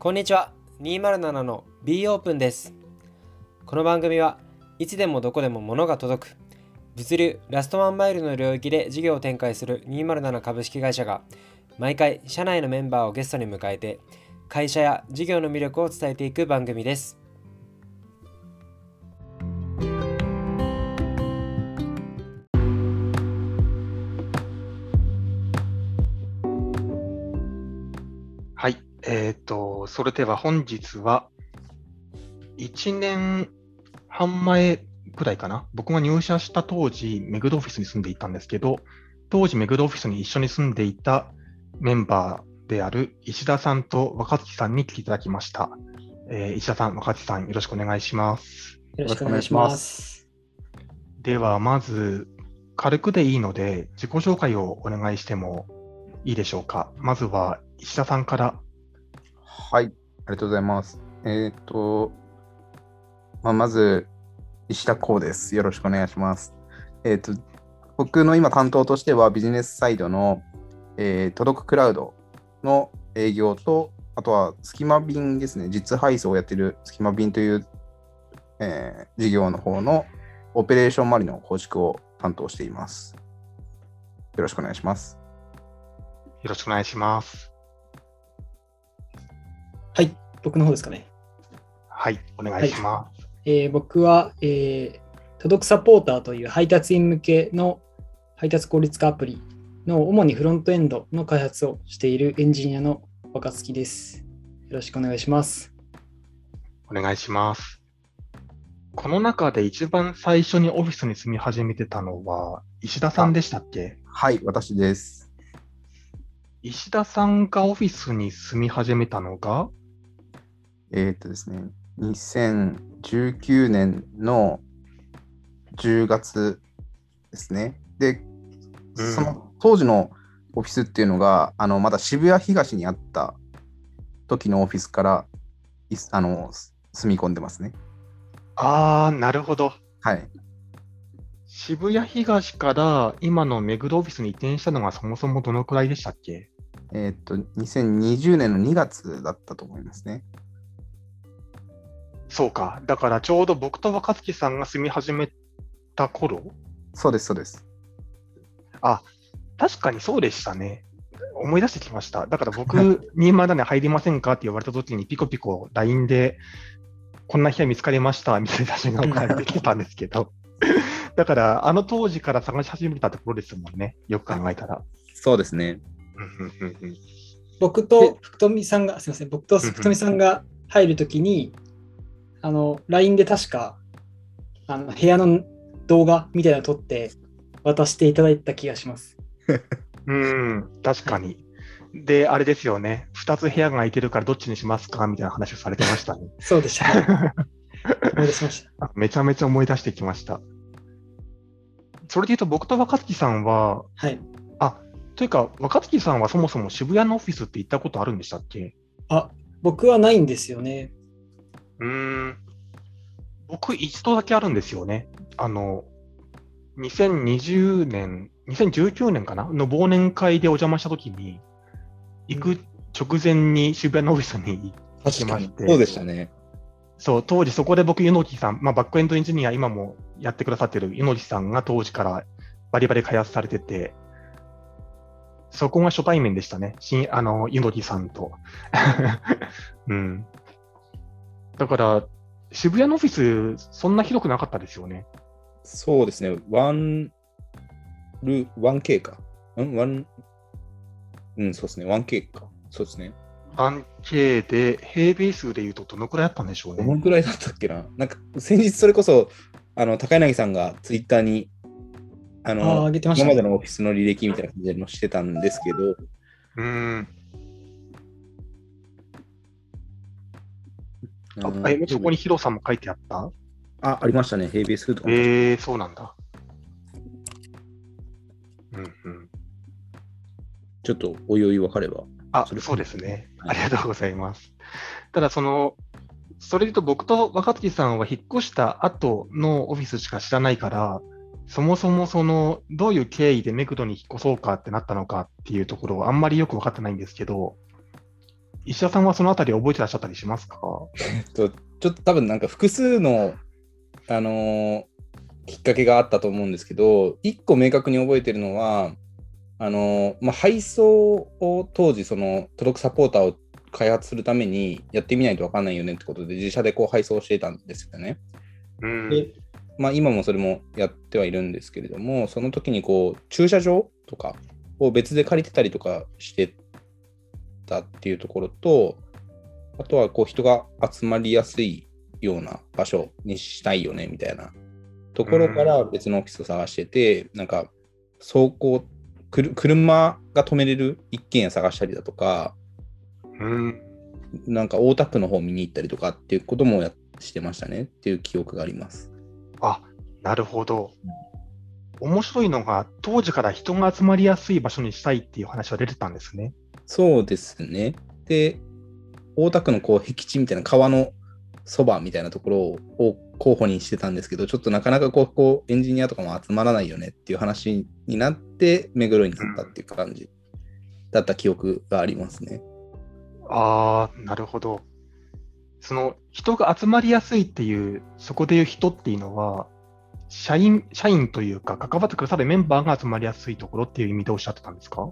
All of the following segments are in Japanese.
こんにちは。207の B オープンです。この番組はいつでもどこでも物が届く物流ラストワンマイルの領域で事業を展開する207株式会社が毎回社内のメンバーをゲストに迎えて会社や事業の魅力を伝えていく番組です。えっ、と、それでは本日は、1年半前くらいかな。僕が入社した当時、メグドオフィスに住んでいたんですけど、当時メグドオフィスに一緒に住んでいたメンバーである石田さんと若月さんに来ていただきました。えー石田さん、若月さん、よろしくお願いします。よろしくお願いしますでは、まず、軽くでいいので、自己紹介をお願いしてもいいでしょうか。まずは、石田さんから。はい、ありがとうございます。えっ、と、まあ、まず、石田光です。よろしくお願いします。えっ、と、僕の今担当としてはビジネスサイドの、えー届くクラウドの営業と、あとはスキマ便ですね、実配送をやってるスキマ便という、えー事業の方のオペレーション周りの構築を担当しています。よろしくお願いします。よろしくお願いします。はい、僕の方ですかね。はい、お願いします。えー僕は、えー届くサポーターという配達員向けの配達効率化アプリの主にフロントエンドの開発をしているエンジニアの若月です。よろしくお願いします。お願いします。この中で一番最初にオフィスに住み始めてたのは石田さんでしたっけ？はい、私です。石田さんがオフィスに住み始めたのがえーっとですね、2019年の10月ですね。で、うんその当時のオフィスっていうのが、あのまだ渋谷東にあった時のオフィスからいあの住み込んでますね。あー、なるほど。はい。渋谷東から今の目黒オフィスに移転したのがそもそもどのくらいでしたっけ？えーっと、2020年の2月だったと思いますね。そうか。だからちょうど僕と若月さんが住み始めた頃？そうです、そうです。確かにそうでしたね。思い出してきました。だから僕、207に入りませんかって言われた時にピコピコ LINE で、こんな部屋見つかりましたみたいな写真が送られてきてたんですけど、だからあの当時から探し始めたところですもんね。よく考えたら。そうですね。僕と福富さんが、すみません、僕と福富さんが入るときに、あの、LINE で確か、あの部屋の動画みたいなの撮って渡していただいた気がします。うん、確かに。で、あれですよね。2つ部屋が空いてるからどっちにしますかみたいな話をされてましたね。そうでしたね。思い出しました。あめちゃめちゃ思い出してきました。それで言うと僕と若月さんは、はい。というか、若月さんはそもそも渋谷のオフィスって行ったことあるんでしたっけ？あ、僕はないんですよね。うーん。僕、一度だけあるんですよね。あの、2020年、2019年かな？の忘年会でお邪魔したときに、行く直前に渋谷のオフィスに行きまして、そうでしたね。そう、当時そこで僕、柚木さん、まあ、バックエンドエンジニア、今もやってくださってる柚木さんが当時からバリバリ開発されてて、そこが初対面でしたね。新、あの、柚木さんと。うん。だから、渋谷のオフィス、そんな広くなかったですよね。そうですね、1ル、1K か。ん ?1、うん、そうですね、1K か。そうですね。1K で、平米数で言うとどのくらいあったんでしょうどのね。くらいだったっけななんか、先日それこそ、あの、高柳さんがツイッターに、あああ、の、上げてましたね。今までのオフィスの履歴みたいな感じで載してたんですけど、うん。あえ、そこに広さも書いてあった？あ、ありましたね、平米数とかも。えー、そうなんだ。うんうん。ちょっとおいおい分かれば。あそれ、そうですね。はいありがとうございます。ただ、その、それで言うと僕と若月さんは引っ越した後のオフィスしか知らないから、そもそもその、どういう経緯でメクドに引っ越そうかってなったのかっていうところはあんまりよく分かってないんですけど、石田さんはそのあたり覚えてらっしゃったりしますか？えっと、ちょっと多分なんか複数の、あのーきっかけがあったと思うんですけど、一個明確に覚えてるのは、あのーまあ、配送を当時、その届くサポーターを開発するためにやってみないと分かんないよねってことで、自社でこう配送していたんですよね。うんで、まあ、今もそれもやってはいるんですけれども、その時にこう駐車場とかを別で借りてたりとかしてたっていうところと、あとはこう人が集まりやすいような場所にしたいよねみたいなところから別のオフィスを探してて、なんか走行、車が止めれる一軒家探したりだとか、うん。なんか大田区の方見に行ったりとかっていうこともやしてましたねっていう記憶があります。あ、なるほど。面白いのが、当時から人が集まりやすい場所にしたいっていう話は出てたんですね。そうですね。で、大田区のこう僻地みたいな川のそばみたいなところを候補にしてたんですけど、ちょっとなかなかこうこうエンジニアとかも集まらないよねっていう話になって、目黒になったっていう感じだった記憶がありますね。ああ、なるほど。その人が集まりやすいっていう、そこでいう人っていうのは、社員、社員というか、関わってくださるメンバーが集まりやすいところっていう意味でおっしゃってたんですか、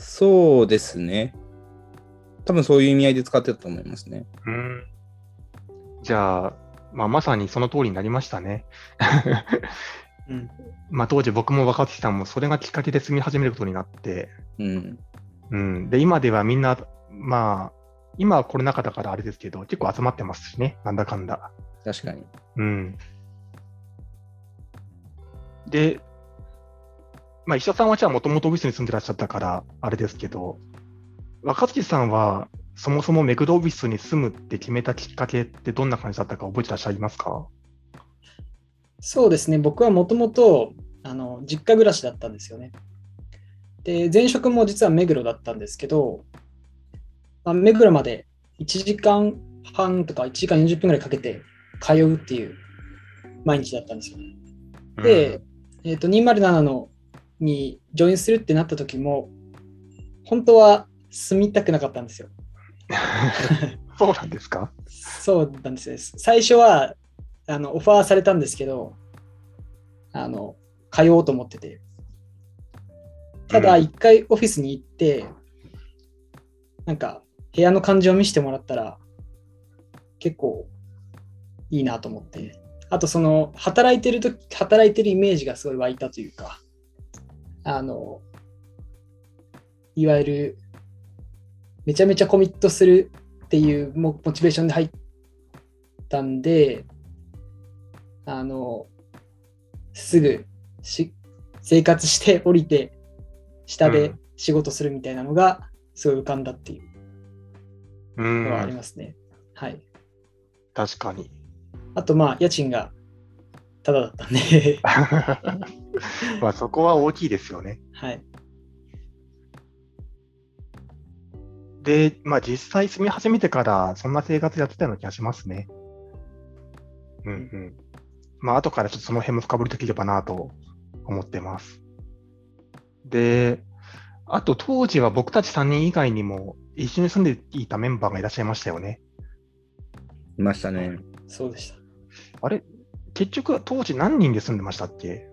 そうですね。多分そういう意味合いで使ってたと思いますね。うん。じゃあ、まあ、まさにその通りになりましたね。うん。まあ、当時僕も若槻さんもそれがきっかけで住み始めることになって、うん。うん。で、今ではみんな、まあ、今はコロナ禍だからあれですけど、結構集まってますしね、なんだかんだ。確かに。うん。で、まあ、石田さんはじゃあもともとオフィスに住んでらっしゃったから、あれですけど、若槻さんは、そもそも目黒オフィスに住むって決めたきっかけってどんな感じだったか覚えてらっしゃいますか？そうですね、僕はもともとあの実家暮らしだったんですよね。で、前職も実は目黒だったんですけど、まあ、目黒まで1時間半とか1時間40分ぐらいかけて通うっていう毎日だったんですよね。で、えー、と207のにジョインするってなった時も、本当は住みたくなかったんですよ。そうなんですか？そうなんですね。最初はあのオファーされたんですけど、あの通おうと思ってて。ただ、うん一回オフィスに行って、なんか部屋の感じを見せてもらったら、結構いいなと思って。あと、その働いてると働いてるイメージがすごい湧いたというか、あの、いわゆるめちゃめちゃコミットするっていうモモチベーションで入ったんで、あの、すぐし生活して 降りて、下でうん仕事するみたいなのが、すごい浮かんだっていううのはありん、ますね。はい。確かに。あと、まあ、家賃がただだったんで、まあそこは大きいですよね。はい。で、まあ実際住み始めてからそんな生活やってたような気がしますね。うんうん。まあ後からちょっとその辺も深掘りできればなと思ってます。で、あと当時は僕たち3人以外にも一緒に住んでいたメンバーがいらっしゃいましたよね。いましたね。そうでした。あれ？結局当時何人で住んでましたっけ？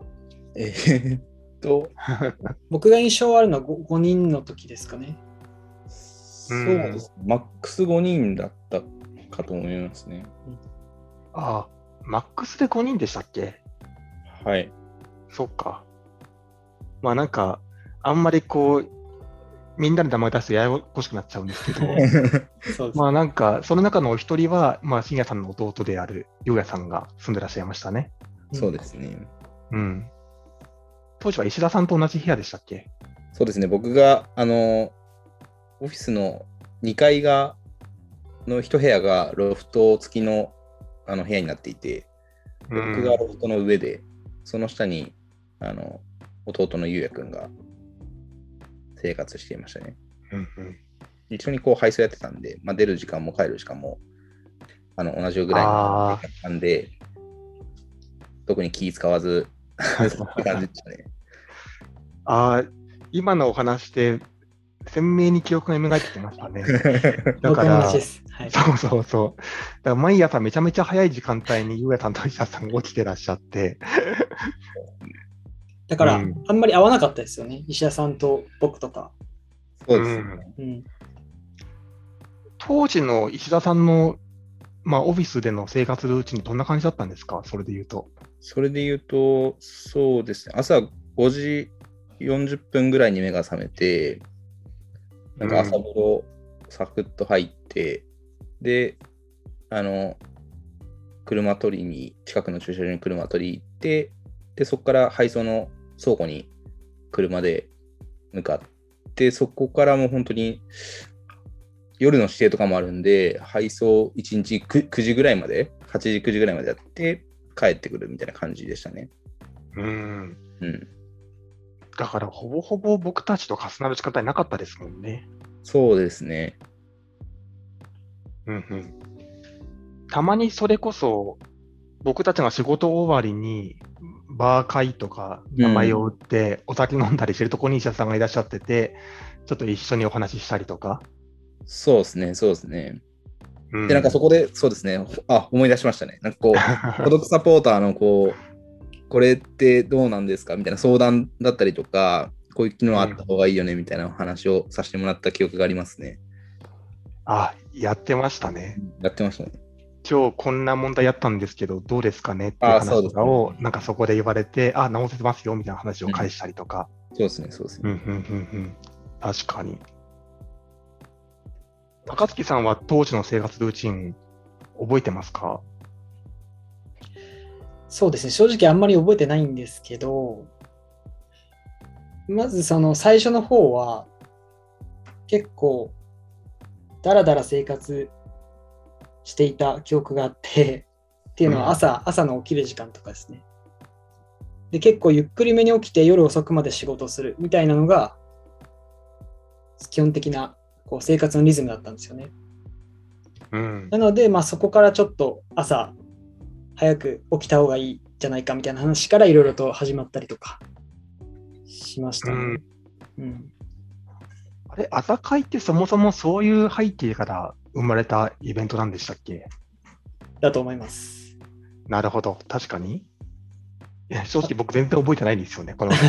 えーっと、僕が印象あるのは 5, 5人の時ですかね。そうです。マックス5人だったかと思いますね。ああ、マックスで5人でしたっけ？はい。そっか。まあなんか、あんまりこう、みんなで名前出すとややこしくなっちゃうんですけど。まあなんか、その中のお一人は、まあ、信也さんの弟である、りょうやさんが住んでらっしゃいましたね。そうですね。うん。当時は石田さんと同じ部屋でしたっけ？そうですね。僕が、あの、オフィスの2階が、の一部屋がロフト付きのあの部屋になっていて、僕がロフトの上で、その下に、あの、弟のゆうやくんが生活していましたね。うんうん一緒にこう配送やってたんで、まあ、出る時間も帰る時間もあの同じぐらいの時間なんで、特に気使わず、感じでしたね。ああ、今のお話で、鮮明に記憶が蘇ってきましたね。だ僕から。はい。そうそうそう。だから毎朝めちゃめちゃ早い時間帯に、ゆうやさんと石田さんが起きてらっしゃって、だから、うんあんまり合わなかったですよね。石田さんと僕とか。そうですね。うん。当時の石田さんの、まあ、オフィスでの生活ルーチンどんな感じだったんですか？それで言うと。それで言うと、そうですね、朝5時40分ぐらいに目が覚めて、なんか朝風呂、サクッと入って、で、あの、車取りに、近くの駐車場に車取り行って、で、そこから配送の倉庫に車で向かって、そこからもう本当に、夜の指定とかもあるんで、配送1日 9, 9時ぐらいまで、8時、9時ぐらいまでやって、帰ってくるみたいな感じでしたね。うん。うん。だから、ほぼほぼ僕たちと重なる時間帯なかったですもんね。そうですね。うんうん。たまにそれこそ、僕たちが仕事終わりに、バー会とか名前を売って、お酒飲んだりしてるとこに医者さんがいらっしゃってて、ちょっと一緒にお話ししたりとか。そうですね、そうですね。うんで、なんかそこで、そうですね、あ、思い出しましたね。なんかこう、孤独サポーターのこう、これってどうなんですかみたいな相談だったりとか、こういう機能あった方がいいよねみたいな話をさせてもらった記憶がありますね。あ、やってましたね。やってましたね。今日こんな問題やったんですけど、どうですかねっていう話とかを、なんかそこで言われて、あ、直せてますよみたいな話を返したりとか。そうですね、そうですね。うん、うん、うん、うん。確かに。高槻さんは当時の生活ルーチン、覚えてますか？そうですね。正直あんまり覚えてないんですけど、まずその最初の方は、結構、だらだら生活していた記憶があって、っていうのは朝、朝の起きる時間とかですね。で、結構ゆっくりめに起きて夜遅くまで仕事するみたいなのが、基本的なこう生活のリズムだったんですよね。うん。なので、まあ、そこからちょっと朝早く起きた方がいいんじゃないかみたいな話からいろいろと始まったりとかしましたね。うんうんあれ、朝会ってそもそもそういう背景から生まれたイベントなんでしたっけ？だと思います。なるほど。確かに。いや、正直僕全然覚えてないんですよね、この。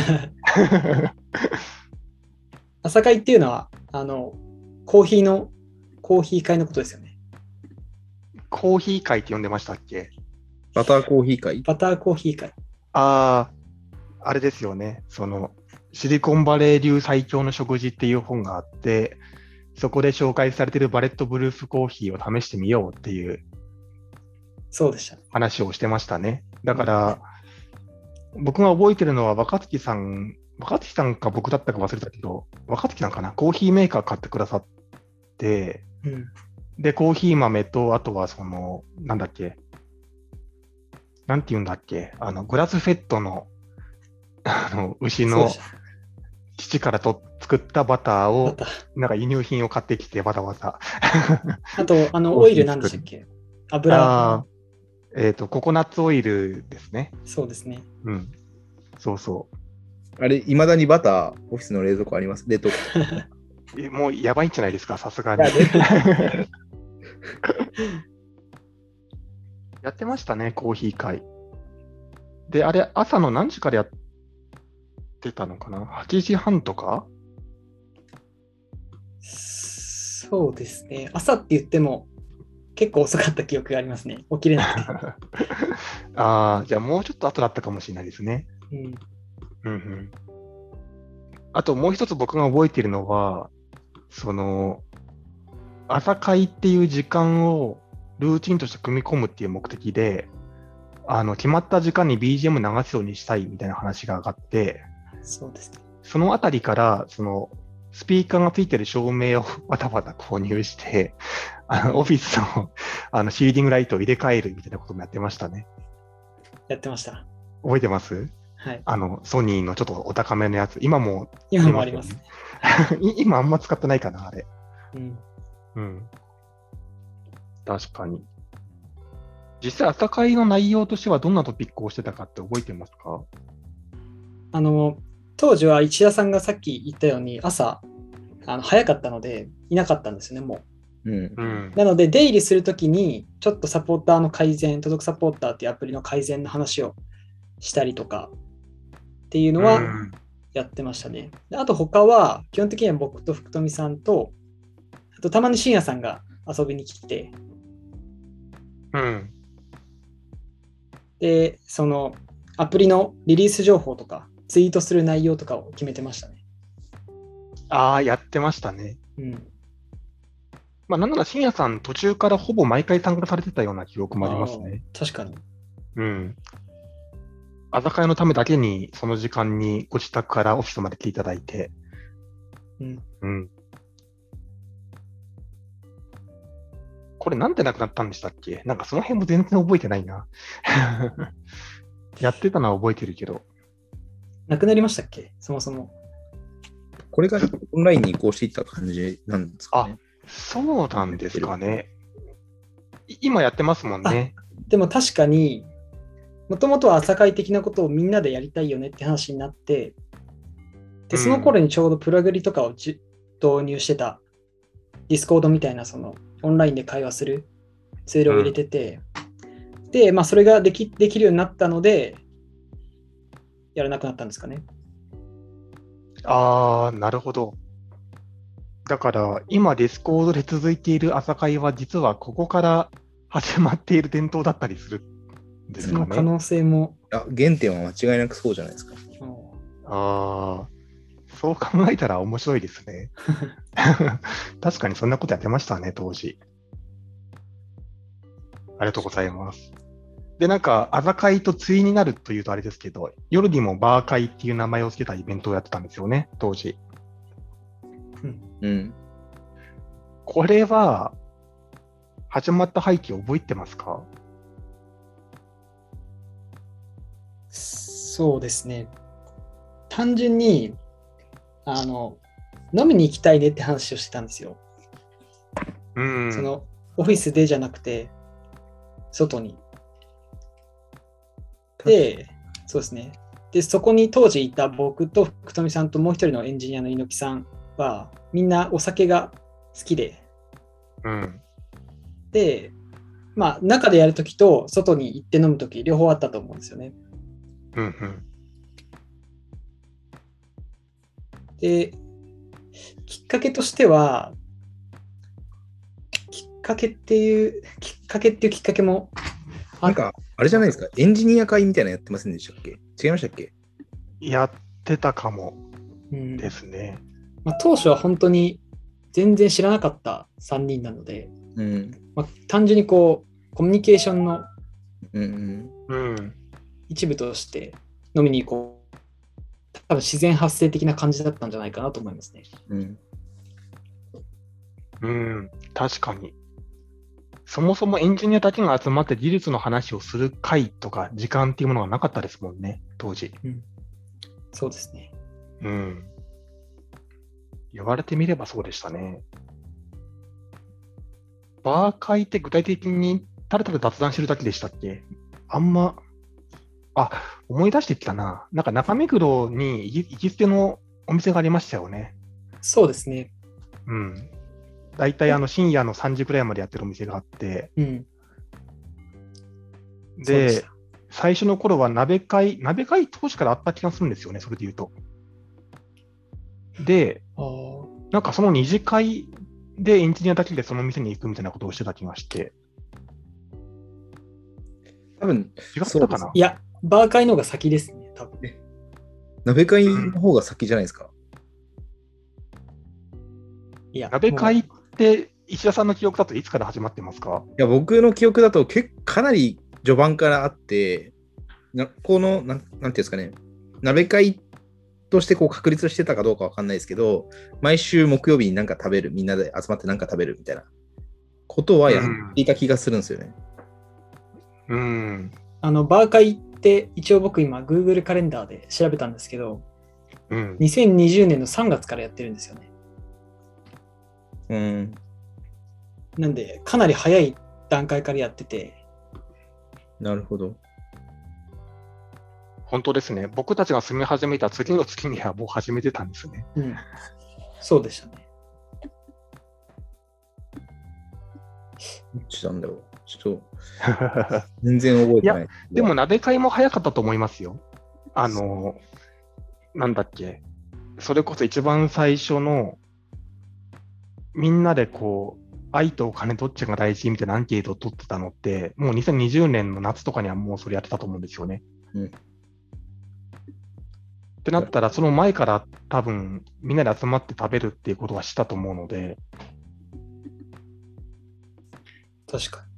朝会っていうのは、あの、コーヒーの、コーヒー会のことですよね。コーヒー会って呼んでましたっけ？バターコーヒー会？バターコーヒー会。ああ、あれですよね。その、シリコンバレー流最強の食事っていう本があって、そこで紹介されているバレットブルースコーヒーを試してみようっていうそうでした。話をしてましたね。だから、僕が覚えてるのは若月さん、若月さんか僕だったか忘れたけど、若月さんかな、コーヒーメーカー買ってくださって、うん。で、コーヒー豆と、あとはその、なんだっけ、なんて言うんだっけ、あの、グラスフェットの、あの、牛の。父からと作ったバターバを、なんか輸入品を買ってきて、わざわざ。あと、あの、オイルなんでしたっけ油えっ、と、ココナッツオイルですね。そうですね。うん。そうそう。あれ、いまだにバター、オフィスの冷蔵庫あります冷凍庫。えもうやばいんじゃないですか、さすがに。やってましたね、コーヒー会。で、あれ、朝の何時からやってたのかな ?8 時半とか？そうですね。朝って言っても結構遅かった記憶がありますね。起きれなくて。ああ、じゃあもうちょっと後だったかもしれないですね。うん、うんうん。あともう一つ僕が覚えているのは、その、朝会っていう時間をルーチンとして組み込むっていう目的で、あの、決まった時間に BGM 流すようにしたいみたいな話が上がって、そうですね。そのあたりから、その、スピーカーがついてる照明をわたわた購入して、あの、オフィスの、あの、シーリングライトを入れ替えるみたいなこともやってましたね。やってました。覚えてます？はい。あの、ソニーのちょっとお高めのやつ。今も、今もありますね。い今あんま使ってないかな、あれ。うん、うん。確かに。実際、朝会の内容としてはどんなトピックをしてたかって覚えてますか？あの、当時は石田さんがさっき言ったように、朝、あの早かったので、いなかったんですよね、もう。うんう。ん。なので、出入りするときに、ちょっとサポーターの改善、届くサポーターっていうアプリの改善の話をしたりとかっていうのはうんやってましたね。であと他は、基本的には僕と福富さんと、あとたまに深夜さんが遊びに来て、うん。で、そのアプリのリリース情報とか、ツイートする内容とかを決めてましたね。ああ、やってましたね。うん。まあ、なんなら深夜さん途中からほぼ毎回参加されてたような記憶もありますね。確かに。うん。あざかいのためだけに、その時間にご自宅からオフィスまで来ていただいて、うん。うん。これなんでなくなったんでしたっけ？なんかその辺も全然覚えてないな。やってたのは覚えてるけど。なくなりましたっけ？そもそも。これがオンラインに移行していった感じなんですかね。そうなんですかね。い今やってますもんね。でも確かに、もともとは朝会的なことをみんなでやりたいよねって話になって、で、その頃にちょうどプラグリとかをじ導入してた、 Discord みたいなそのオンラインで会話するツールを入れてて、で、まあそれができできるようになったので、やらなくなったんですかね。ああ、なるほど。だから、今、 Discord で続いている朝会は、実はここから始まっている伝統だったりするね。その可能性も。あ原点は間違いなくそうじゃないですか。うんああ、そう考えたら面白いですね。確かにそんなことやってましたね、当時。ありがとうございます。で、なんか、朝会と対になるというとあれですけど、夜にもバー会っていう名前を付けたイベントをやってたんですよね、当時。うん。これは、始まった背景覚えてますか？そうですね。単純に、あの、飲みに行きたいねって話をしてたんですよ。うん。その、オフィスでじゃなくて、外に。で、そうですね。で、そこに当時いた僕と福富さんともう一人のエンジニアの猪木さんは、みんなお酒が好きで、うん。で、まあ、中でやるときと外に行って飲むとき、両方あったと思うんですよね。うん。うん。で、きっかけとしては、きっかけっていう、きっかけっていうきっかけもあなんか、あれじゃないですか、エンジニア会みたいなのやってませんでしたっけ？違いましたっけ？やってたかもうんですね。まあ、当初は本当に全然知らなかった3人なので、うん。まあ、単純にこう、コミュニケーションのうんうん。うん。一部として飲みに行こう。多分自然発生的な感じだったんじゃないかなと思いますね。うん。うん。確かに。そもそもエンジニアだけが集まって技術の話をする会とか時間っていうものがなかったですもんね、当時。そうですね。うん。言われてみればそうでしたね。バー会って具体的にただただ雑談してるだけでしたっけ？あんま、あ、思い出してきたな。なんか中目黒に行き行きつけのお店がありましたよね。そうですね。うん。大体あの深夜の3時くらいまでやってるお店があって、うん。でしでた、最初の頃は鍋会、鍋会当時からあった気がするんですよね、それで言うと。で、なんかその二次会でエンジニアだけでその店に行くみたいなことをしてた気がして、多分、違ったかな？いや、バー会の方が先ですね、多分。鍋会の方が先じゃないですか？いや、鍋会っもて石田さんの記憶だといつから始まってますか？いや、僕の記憶だと結かなり序盤からあって、なこの、なんなんていうんですかね、鍋会としてこう確立してたかどうかわかんないですけど、毎週木曜日になんか食べる、みんなで集まってなんか食べるみたいなことはやっていた気がするんですよね。うん。あの、バー会って一応僕今 Google カレンダーで調べたんですけど、うん、2020年の3月からやってるんですよね。うん、なんでかなり早い段階からやってて。なるほど。本当ですね。僕たちが住み始めた次の月にはもう始めてたんですね。うん、そうでしたね。どっちなんだろう。ちょっと、全然覚えてない。でも、鍋会も早かったと思いますよ。あの、なんだっけ。それこそ一番最初の、みんなでこう、愛とお金どっちが大事みたいなアンケートを取ってたのって、もう2020年の夏とかにはもうそれやってたと思うんですよね。うんってなったら、その前から多分、みんなで集まって食べるっていうことはしたと思うので、確か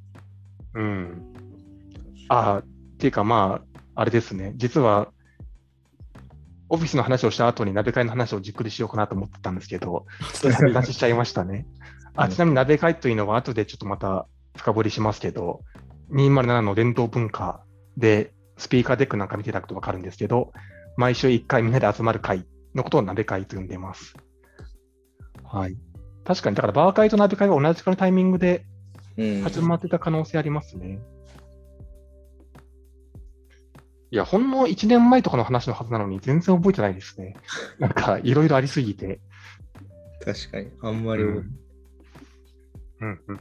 うん。ああ、っていうかまあ、あれですね。実は、オフィスの話をした後に鍋会の話をじっくりしようかなと思ってたんですけど、に。飛び出ししちゃいましたね。あうんちなみに鍋会というのは後でちょっとまた深掘りしますけど、207の伝統文化でスピーカーデックなんか見ていただくとわかるんですけど、毎週1回みんなで集まる会のことを鍋会と呼んでいます。はい。確かに、だからバー会と鍋会は同じくらいのタイミングでうん、始まってた可能性ありますね。いや、ほんの1年前とかの話のはずなのに全然覚えてないですね。なんか、いろいろありすぎて。確かに。あんまり、うん。うんうん。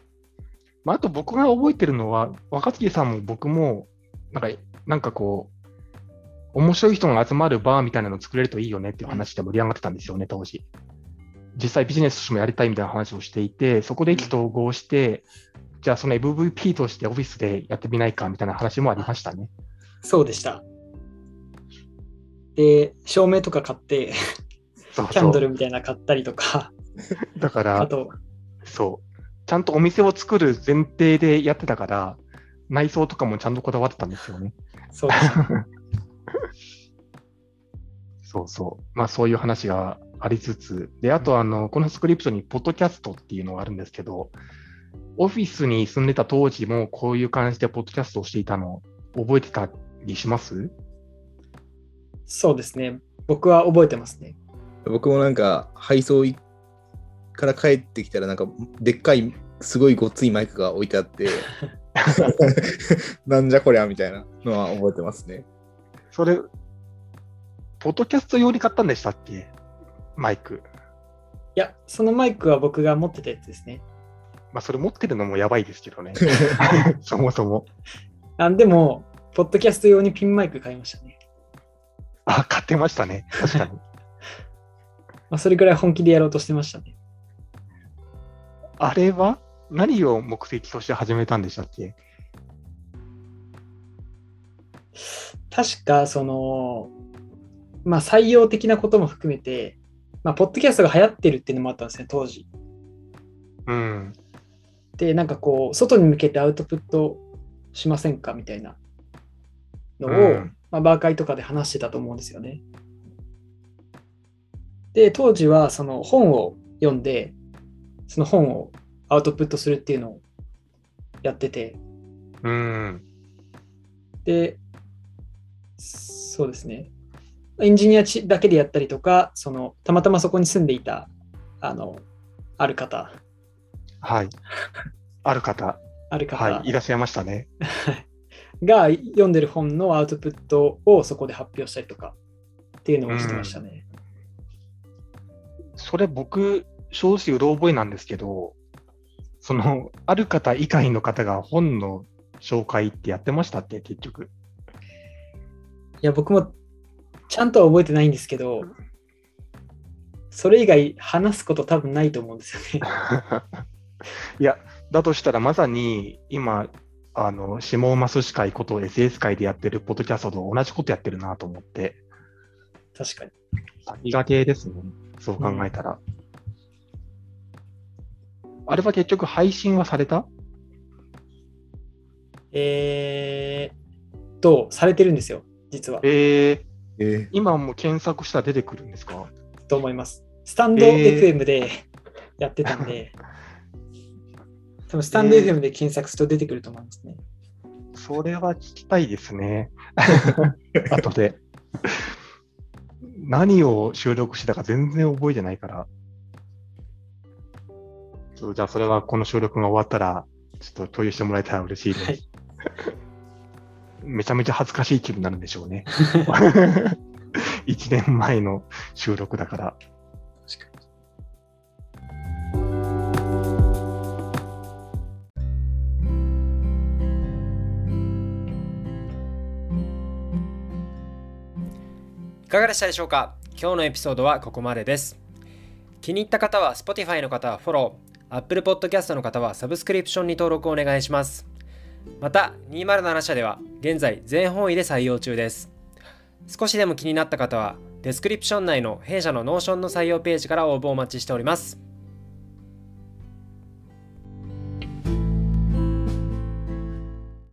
まあ、あと僕が覚えてるのは、若槻さんも僕も、なんか、なんかこう、面白い人が集まるバーみたいなのを作れるといいよねっていう話で盛り上がってたんですよね、当時。実際ビジネスとしてもやりたいみたいな話をしていて、そこで意気投合して、じゃあその MVP としてオフィスでやってみないかみたいな話もありましたね。そうでした。で、照明とか買って、そうキャンドそう。ルみたいなの買ったりとか、だから、あと、そう。ちゃんとお店を作る前提でやってたから、内装とかもちゃんとこだわってたんですよね。そう。そうそう。まあそういう話がありつつ、で、あとあの、このスクリプトにポッドキャストっていうのがあるんですけど、オフィスに住んでた当時もこういう感じでポッドキャストをしていたの覚えてたりします？そうですね。僕は覚えてますね。僕もなんか、配送いから帰ってきたら、なんか、でっかい、すごいごっついマイクが置いてあって、なんじゃこりゃみたいなのは覚えてますね。それ、ポッドキャスト用に買ったんでしたっけ？マイク。いや、そのマイクは僕が持ってたやつですね。まあそれ持ってるのもやばいですけどね。そもそも。あでも、ポッドキャスト用にピンマイク買いましたね。あ、買ってましたね。確かに。まあ、それぐらい本気でやろうとしてましたね。あれは何を目的として始めたんでしたっけ？確か、その、まあ、採用的なことも含めて、まあ、ポッドキャストが流行ってるっていうのもあったんですね、当時。うん。で、なんかこう、外に向けてアウトプットしませんかみたいなのを、うんまあ、バー会とかで話してたと思うんですよね。で、当時はその本を読んで、その本をアウトプットするっていうのをやってて、うん。で、そうですね。エンジニアちだけでやったりとか、そのたまたまそこに住んでいた、あの、ある方、はい。ある方、ある方、はい、いらっしゃいましたね。が読んでる本のアウトプットをそこで発表したりとかっていうのをしてましたね。それ僕、正直うろ覚えなんですけど、その、ある方以外の方が本の紹介ってやってましたって、結局。いや、僕もちゃんとは覚えてないんですけど、それ以外話すこと多分ないと思うんですよね。いや、だとしたらまさに今、あの、下マス司会こと SS 会でやってるポッドキャストと同じことやってるなと思って、確かに。先駆けですね。そう考えたら。あれは結局配信はされた？えー、と、されてるんですよ、実は。えー、え今もう検索したら出てくるんですか？と思います。スタンドえー FM でやってたんで、多分スタンドえー FM で検索すると出てくると思いますね。それは聞きたいですね。後で。何を収録してたか全然覚えてないから。じゃあそれはこの収録が終わったら、ちょっと共有してもらえたら嬉しいです。はいめちゃめちゃ恥ずかしい気分になるんでしょうね。1年前の収録だから。いかがでしたでしょうか？今日のエピソードはここまでです。気に入った方は Spotify の方はフォロー、Apple Podcast の方はサブスクリプションに登録お願いします。また、207社では現在全方位で採用中です。少しでも気になった方は、デスクリプション内の弊社の Notion の採用ページから応募お待ちしております。